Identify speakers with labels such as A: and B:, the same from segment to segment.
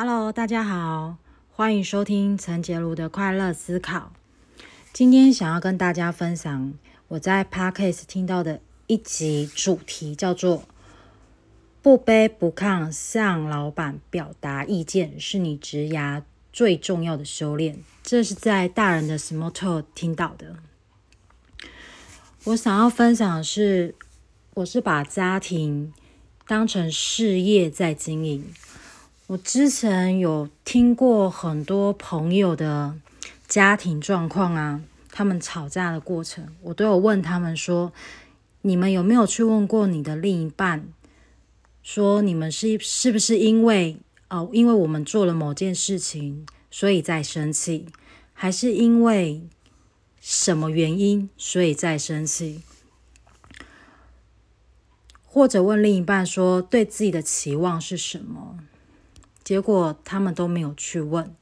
A: Hello，大家好，欢迎收听陈杰如的快乐思考。今天想要跟大家分享我在 Podcast 听到的一集主题，叫做“不卑不亢向老板表达意见是你职涯最重要的修炼”。这是在大人的 Small Talk 听到的。我想要分享的是，我是把家庭当成事业在经营。我之前有听过很多朋友的家庭状况啊，他们吵架的过程，我都有问他们说：你们有没有去问过你的另一半，说你们是是不是因为哦，因为我们做了某件事情，所以在生气，还是因为什么原因，所以在生气？或者问另一半说，对自己的期望是什么？结果他们都没有去问，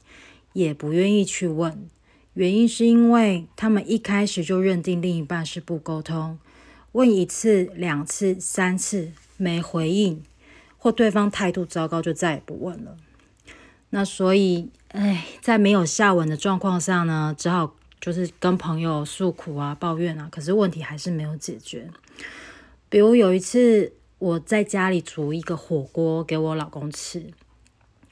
A: 也不愿意去问。原因是因为他们一开始就认定另一半是不沟通，问一次、两次、三次没回应，或对方态度糟糕，就再也不问了。那所以，哎，在没有下文的状况下呢，只好就是跟朋友诉苦啊、抱怨啊。可是问题还是没有解决。比如有一次，我在家里煮一个火锅给我老公吃。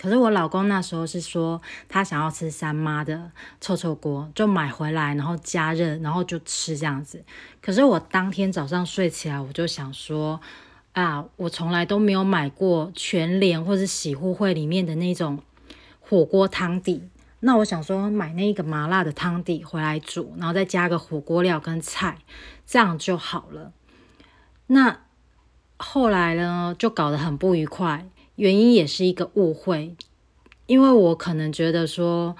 A: 可是我老公那时候是说他想要吃三妈的臭臭锅，就买回来，然后加热，然后就吃这样子。可是我当天早上睡起来，我就想说啊，我从来都没有买过全联或者洗护会里面的那种火锅汤底。那我想说买那个麻辣的汤底回来煮，然后再加个火锅料跟菜，这样就好了。那后来呢，就搞得很不愉快。原因也是一个误会，因为我可能觉得说，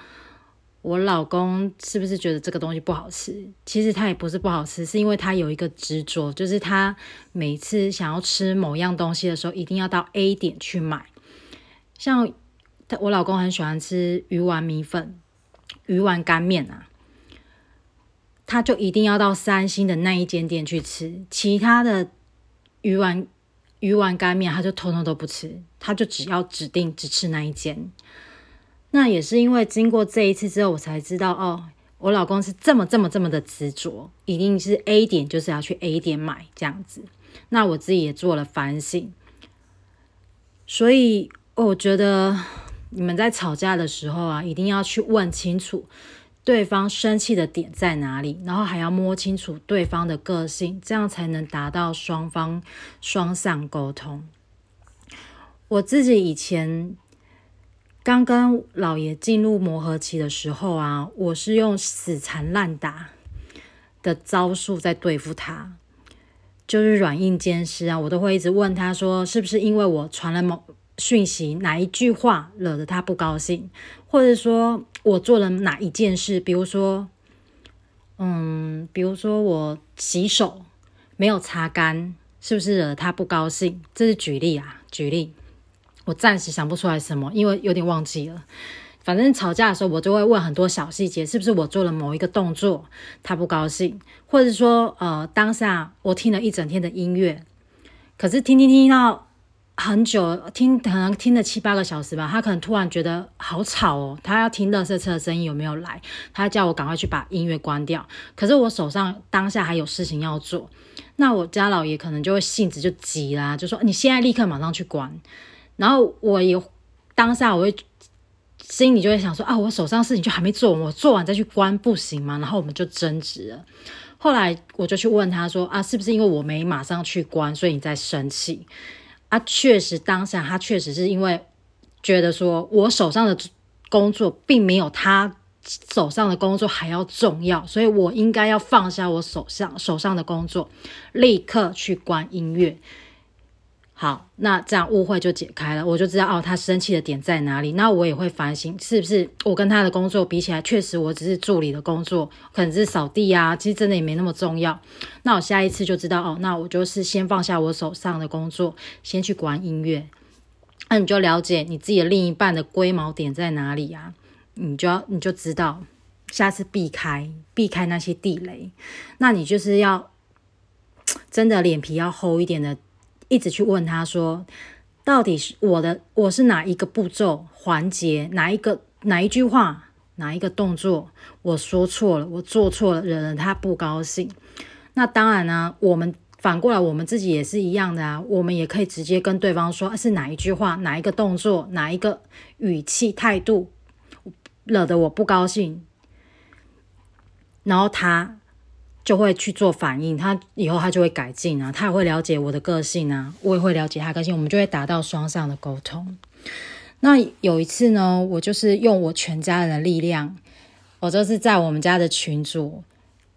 A: 我老公是不是觉得这个东西不好吃？其实他也不是不好吃，是因为他有一个执着，就是他每次想要吃某样东西的时候，一定要到 A 点去买。像，我老公很喜欢吃鱼丸米粉、鱼丸干面啊，他就一定要到三星的那一间店去吃，其他的鱼丸。鱼丸干面，他就通通都不吃，他就只要指定只吃那一间。那也是因为经过这一次之后，我才知道哦，我老公是这么这么这么的执着，一定是 A 点就是要去 A 点买这样子。那我自己也做了反省，所以我觉得你们在吵架的时候啊，一定要去问清楚。对方生气的点在哪里？然后还要摸清楚对方的个性，这样才能达到双方双向沟通。我自己以前刚跟老爷进入磨合期的时候啊，我是用死缠烂打的招数在对付他，就是软硬兼施啊。我都会一直问他说，是不是因为我传了某讯息，哪一句话惹得他不高兴，或者说。我做了哪一件事？比如说，嗯，比如说我洗手没有擦干，是不是惹他不高兴？这是举例啊，举例。我暂时想不出来什么，因为有点忘记了。反正吵架的时候，我就会问很多小细节，是不是我做了某一个动作他不高兴，或者说，呃，当下我听了一整天的音乐，可是听听听到。很久听，可能听了七八个小时吧。他可能突然觉得好吵哦，他要听乐色车的声音有没有来？他叫我赶快去把音乐关掉。可是我手上当下还有事情要做，那我家老爷可能就会性子就急啦，就说你现在立刻马上去关。然后我也当下我会心里就会想说啊，我手上事情就还没做完，我做完再去关不行吗？然后我们就争执了。后来我就去问他说啊，是不是因为我没马上去关，所以你在生气？他，确实，当下他确实是因为觉得说我手上的工作并没有他手上的工作还要重要，所以我应该要放下我手上手上的工作，立刻去关音乐。好，那这样误会就解开了，我就知道哦，他生气的点在哪里。那我也会反省，是不是我跟他的工作比起来，确实我只是助理的工作，可能是扫地啊，其实真的也没那么重要。那我下一次就知道哦，那我就是先放下我手上的工作，先去关音乐。那你就了解你自己的另一半的龟毛点在哪里啊？你就要你就知道，下次避开避开那些地雷。那你就是要真的脸皮要厚一点的。一直去问他说：“到底是我的我是哪一个步骤环节，哪一个哪一句话，哪一个动作我说错了，我做错了，惹人他不高兴。那当然呢，我们反过来，我们自己也是一样的啊，我们也可以直接跟对方说，是哪一句话，哪一个动作，哪一个语气态度惹得我不高兴，然后他。就会去做反应，他以后他就会改进啊，他也会了解我的个性啊，我也会了解他个性，我们就会达到双向的沟通。那有一次呢，我就是用我全家人的力量，我就是在我们家的群组，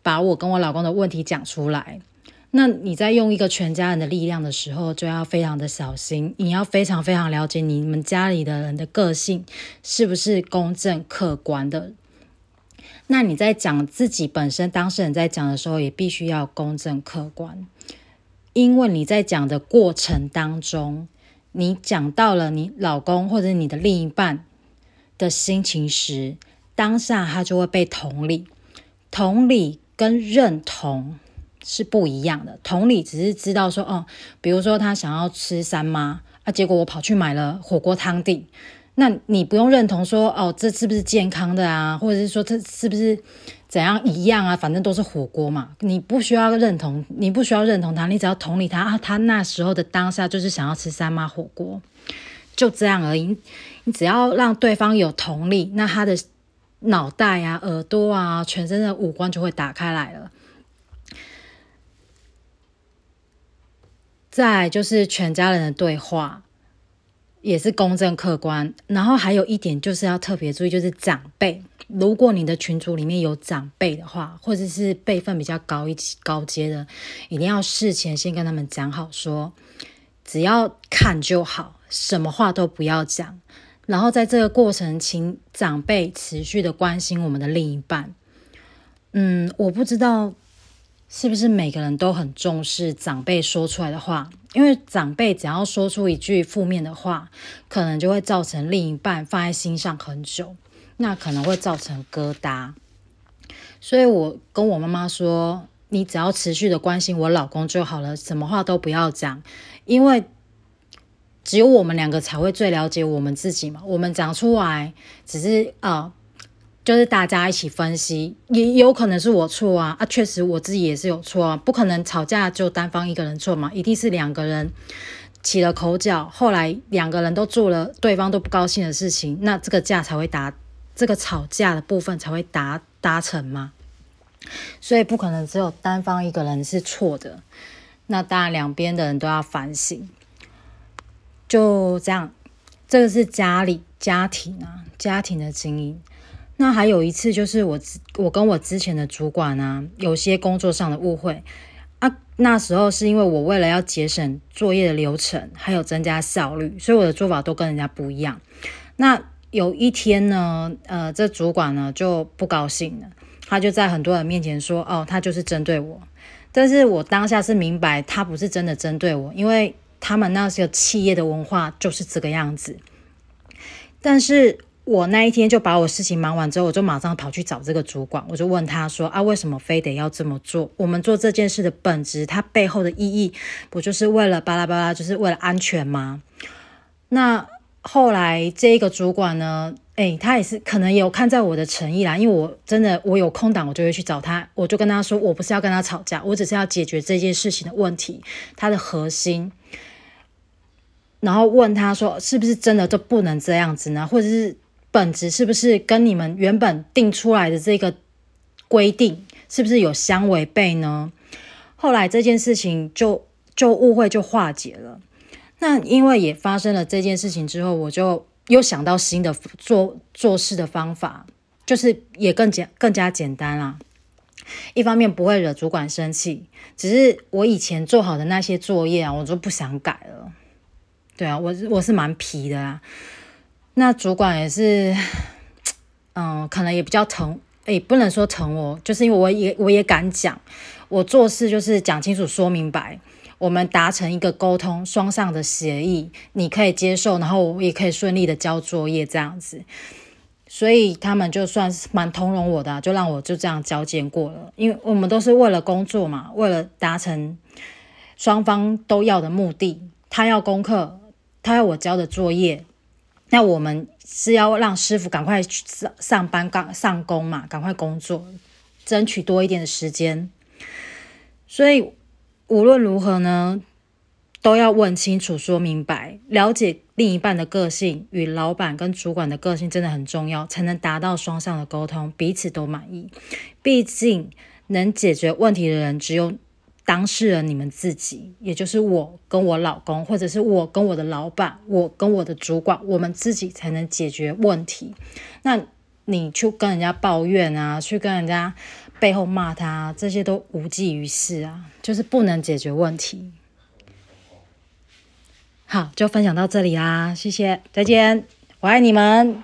A: 把我跟我老公的问题讲出来。那你在用一个全家人的力量的时候，就要非常的小心，你要非常非常了解你们家里的人的个性是不是公正客观的。那你在讲自己本身当事人在讲的时候，也必须要公正客观，因为你在讲的过程当中，你讲到了你老公或者你的另一半的心情时，当下他就会被同理，同理跟认同是不一样的。同理只是知道说，哦，比如说他想要吃三妈啊，结果我跑去买了火锅汤底。那你不用认同说哦，这是不是健康的啊？或者是说这是不是怎样一样啊？反正都是火锅嘛，你不需要认同，你不需要认同他，你只要同理他啊。他那时候的当下就是想要吃三妈火锅，就这样而已。你只要让对方有同理，那他的脑袋啊、耳朵啊、全身的五官就会打开来了。再就是全家人的对话。也是公正客观，然后还有一点就是要特别注意，就是长辈。如果你的群组里面有长辈的话，或者是辈分比较高一级、高阶的，一定要事前先跟他们讲好，说只要看就好，什么话都不要讲。然后在这个过程，请长辈持续的关心我们的另一半。嗯，我不知道。是不是每个人都很重视长辈说出来的话？因为长辈只要说出一句负面的话，可能就会造成另一半放在心上很久，那可能会造成疙瘩。所以我跟我妈妈说：“你只要持续的关心我老公就好了，什么话都不要讲，因为只有我们两个才会最了解我们自己嘛。我们讲出来只是啊。”就是大家一起分析，也有可能是我错啊啊！确实我自己也是有错啊，不可能吵架就单方一个人错嘛，一定是两个人起了口角，后来两个人都做了对方都不高兴的事情，那这个架才会达，这个吵架的部分才会达达成嘛。所以不可能只有单方一个人是错的，那当然两边的人都要反省。就这样，这个是家里家庭啊，家庭的经营。那还有一次，就是我我跟我之前的主管呢，有些工作上的误会啊。那时候是因为我为了要节省作业的流程，还有增加效率，所以我的做法都跟人家不一样。那有一天呢，呃，这主管呢就不高兴了，他就在很多人面前说：“哦，他就是针对我。”但是我当下是明白，他不是真的针对我，因为他们那个企业的文化就是这个样子。但是。我那一天就把我事情忙完之后，我就马上跑去找这个主管，我就问他说：“啊，为什么非得要这么做？我们做这件事的本质，它背后的意义，不就是为了巴拉巴拉，就是为了安全吗？”那后来这个主管呢，哎，他也是可能有看在我的诚意啦，因为我真的我有空档，我就会去找他，我就跟他说，我不是要跟他吵架，我只是要解决这件事情的问题，它的核心。然后问他说：“是不是真的就不能这样子呢？或者是？”本质是不是跟你们原本定出来的这个规定是不是有相违背呢？后来这件事情就就误会就化解了。那因为也发生了这件事情之后，我就又想到新的做做事的方法，就是也更简更加简单啦。一方面不会惹主管生气，只是我以前做好的那些作业啊，我就不想改了。对啊，我我是蛮皮的啊。那主管也是，嗯，可能也比较疼，也不能说疼我，就是因为我也我也敢讲，我做事就是讲清楚、说明白，我们达成一个沟通双向的协议，你可以接受，然后我也可以顺利的交作业这样子，所以他们就算是蛮通融我的，就让我就这样交接过了，因为我们都是为了工作嘛，为了达成双方都要的目的，他要功课。他要我交的作业，那我们是要让师傅赶快去上上班、赶上工嘛，赶快工作，争取多一点的时间。所以无论如何呢，都要问清楚、说明白，了解另一半的个性与老板跟主管的个性真的很重要，才能达到双向的沟通，彼此都满意。毕竟能解决问题的人只有。当事人，你们自己，也就是我跟我老公，或者是我跟我的老板，我跟我的主管，我们自己才能解决问题。那你去跟人家抱怨啊，去跟人家背后骂他，这些都无济于事啊，就是不能解决问题。好，就分享到这里啦，谢谢，再见，我爱你们。